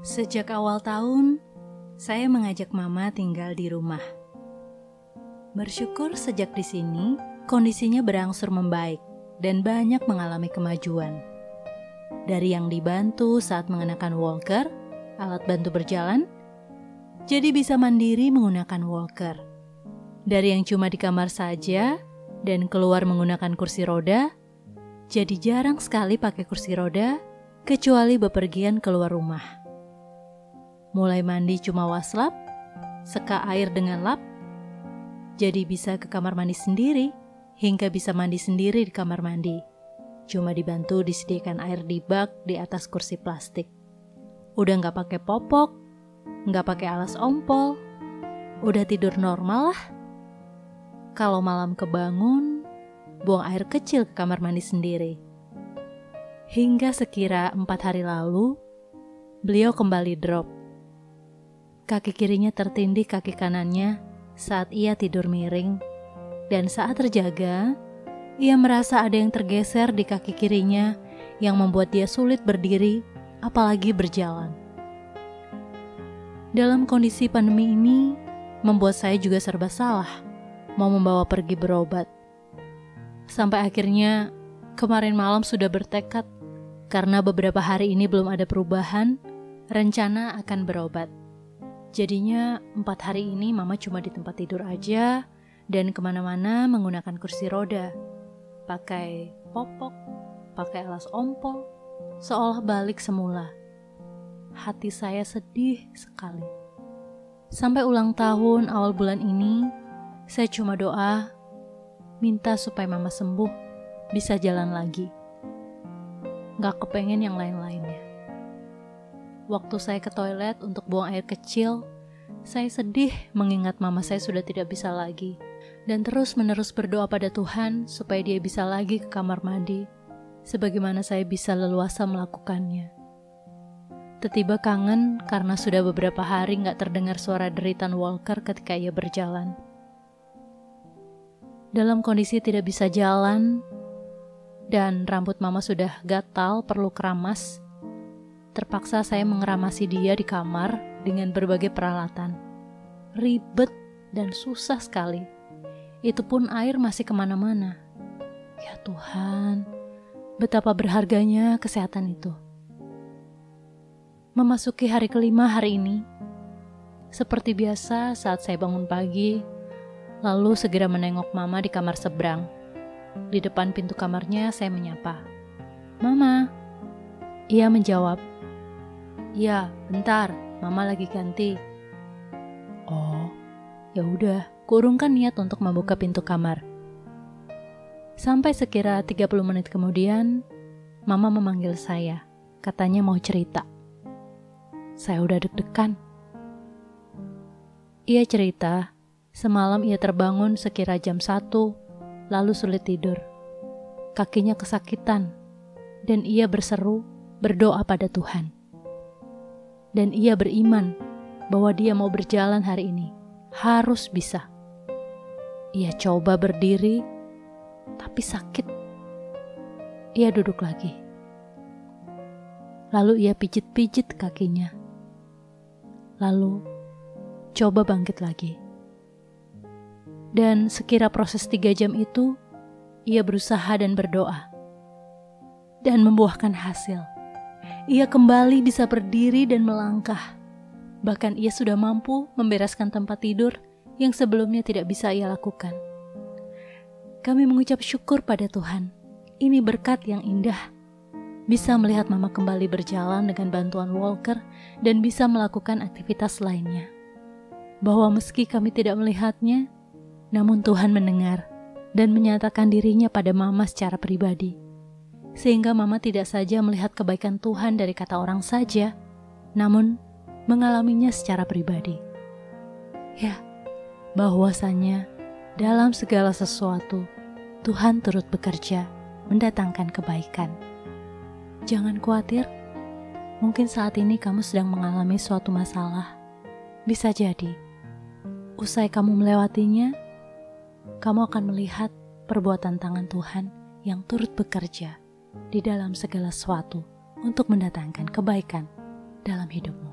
Sejak awal tahun, saya mengajak Mama tinggal di rumah. Bersyukur sejak di sini, kondisinya berangsur membaik dan banyak mengalami kemajuan. Dari yang dibantu saat mengenakan walker, alat bantu berjalan, jadi bisa mandiri menggunakan walker. Dari yang cuma di kamar saja dan keluar menggunakan kursi roda, jadi jarang sekali pakai kursi roda kecuali bepergian keluar rumah. Mulai mandi cuma waslap, seka air dengan lap, jadi bisa ke kamar mandi sendiri, hingga bisa mandi sendiri di kamar mandi. Cuma dibantu disediakan air di bak di atas kursi plastik. Udah nggak pakai popok, nggak pakai alas ompol, udah tidur normal lah. Kalau malam kebangun, buang air kecil ke kamar mandi sendiri. Hingga sekira empat hari lalu, beliau kembali drop Kaki kirinya tertindih kaki kanannya saat ia tidur miring, dan saat terjaga, ia merasa ada yang tergeser di kaki kirinya yang membuat dia sulit berdiri, apalagi berjalan. Dalam kondisi pandemi ini, membuat saya juga serba salah, mau membawa pergi berobat. Sampai akhirnya, kemarin malam sudah bertekad, karena beberapa hari ini belum ada perubahan, rencana akan berobat. Jadinya empat hari ini mama cuma di tempat tidur aja dan ke mana-mana menggunakan kursi roda. Pakai popok, pakai alas ompol, seolah balik semula. Hati saya sedih sekali. Sampai ulang tahun awal bulan ini, saya cuma doa, minta supaya mama sembuh, bisa jalan lagi. Gak kepengen yang lain-lainnya. Waktu saya ke toilet untuk buang air kecil, saya sedih mengingat mama saya sudah tidak bisa lagi dan terus-menerus berdoa pada Tuhan supaya dia bisa lagi ke kamar mandi, sebagaimana saya bisa leluasa melakukannya. Tiba kangen karena sudah beberapa hari nggak terdengar suara deritan Walker ketika ia berjalan. Dalam kondisi tidak bisa jalan, dan rambut mama sudah gatal perlu keramas, Terpaksa saya mengeramasi dia di kamar dengan berbagai peralatan. Ribet dan susah sekali. Itu pun air masih ke mana-mana. Ya Tuhan, betapa berharganya kesehatan itu. Memasuki hari kelima hari ini, seperti biasa saat saya bangun pagi, lalu segera menengok mama di kamar seberang. Di depan pintu kamarnya saya menyapa. Mama. Ia menjawab, Ya, bentar, mama lagi ganti. Oh, ya udah, kurungkan niat untuk membuka pintu kamar. Sampai sekira 30 menit kemudian, mama memanggil saya. Katanya mau cerita. Saya udah deg-degan. Ia cerita, semalam ia terbangun sekira jam 1, lalu sulit tidur. Kakinya kesakitan, dan ia berseru berdoa pada Tuhan dan ia beriman bahwa dia mau berjalan hari ini. Harus bisa. Ia coba berdiri, tapi sakit. Ia duduk lagi. Lalu ia pijit-pijit kakinya. Lalu coba bangkit lagi. Dan sekira proses tiga jam itu, ia berusaha dan berdoa. Dan membuahkan hasil ia kembali bisa berdiri dan melangkah. Bahkan ia sudah mampu membereskan tempat tidur yang sebelumnya tidak bisa ia lakukan. Kami mengucap syukur pada Tuhan. Ini berkat yang indah. Bisa melihat mama kembali berjalan dengan bantuan Walker dan bisa melakukan aktivitas lainnya. Bahwa meski kami tidak melihatnya, namun Tuhan mendengar dan menyatakan dirinya pada mama secara pribadi sehingga Mama tidak saja melihat kebaikan Tuhan dari kata orang saja, namun mengalaminya secara pribadi. Ya, bahwasanya dalam segala sesuatu Tuhan turut bekerja mendatangkan kebaikan. Jangan khawatir, mungkin saat ini kamu sedang mengalami suatu masalah. Bisa jadi, usai kamu melewatinya, kamu akan melihat perbuatan tangan Tuhan yang turut bekerja di dalam segala sesuatu untuk mendatangkan kebaikan dalam hidupmu.